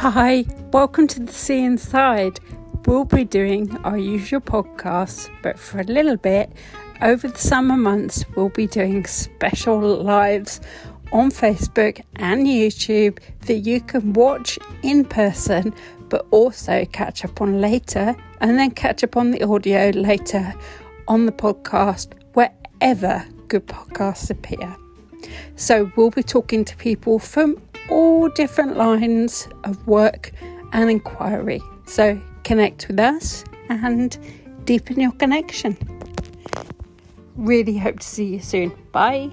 Hi, welcome to the Sea Inside. We'll be doing our usual podcasts, but for a little bit over the summer months, we'll be doing special lives on Facebook and YouTube that you can watch in person, but also catch up on later, and then catch up on the audio later on the podcast, wherever good podcasts appear. So, we'll be talking to people from all different lines of work and inquiry. So, connect with us and deepen your connection. Really hope to see you soon. Bye.